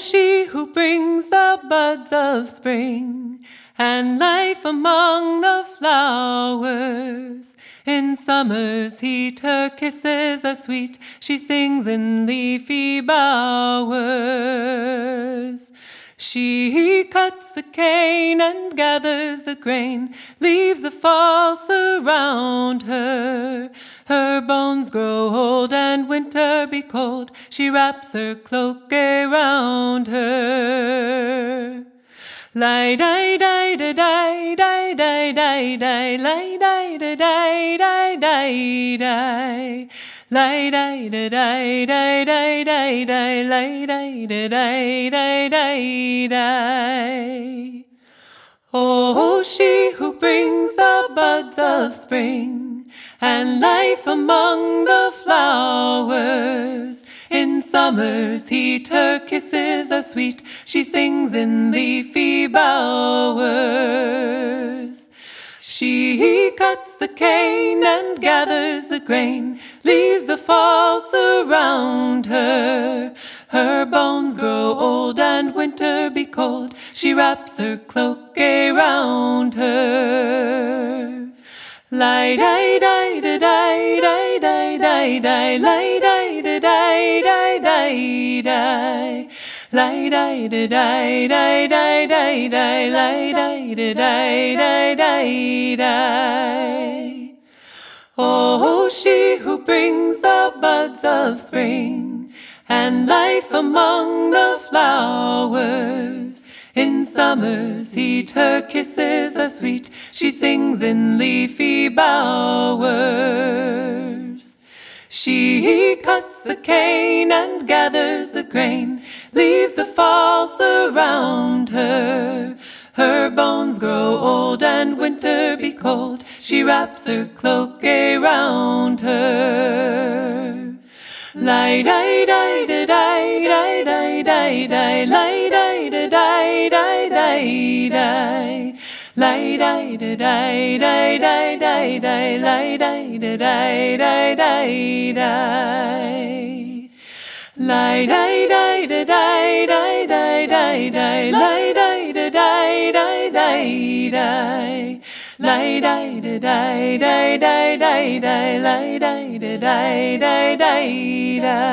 she who brings the buds of spring and life among the flowers. In summer's heat, her kisses are sweet. She sings in leafy bowers. She cuts the cane and gathers the grain, leaves the fall around her. Her bones grow winter be cold. She wraps her cloak around her. Lie die die da die die die die die lie die da die die die die lie die da die die die die die lie die da die die die die Oh, she who brings the buds of spring and life among the flowers. Summer's heat, her kisses are sweet. She sings in leafy bowers. She cuts the cane and gathers the grain, leaves the fall surround her. Her bones grow old and winter be cold. She wraps her cloak around her. Lie die die die die die die die die die die lie die da die die die die die lie die da die die die die Oh, she who brings the buds of spring and life among the flowers. In summer's heat, her kisses are sweet. She sings in leafy bowers. She cuts the cane and gathers the grain, leaves the fall around her. Her bones grow old and winter be cold. She wraps her cloak around her. Die die die die die die die lie die da die die die die lie die da die die die die die lie die da die die die die lie die die da die die die die die lie die da die die die die lie die da die die die die die lie die da die die die die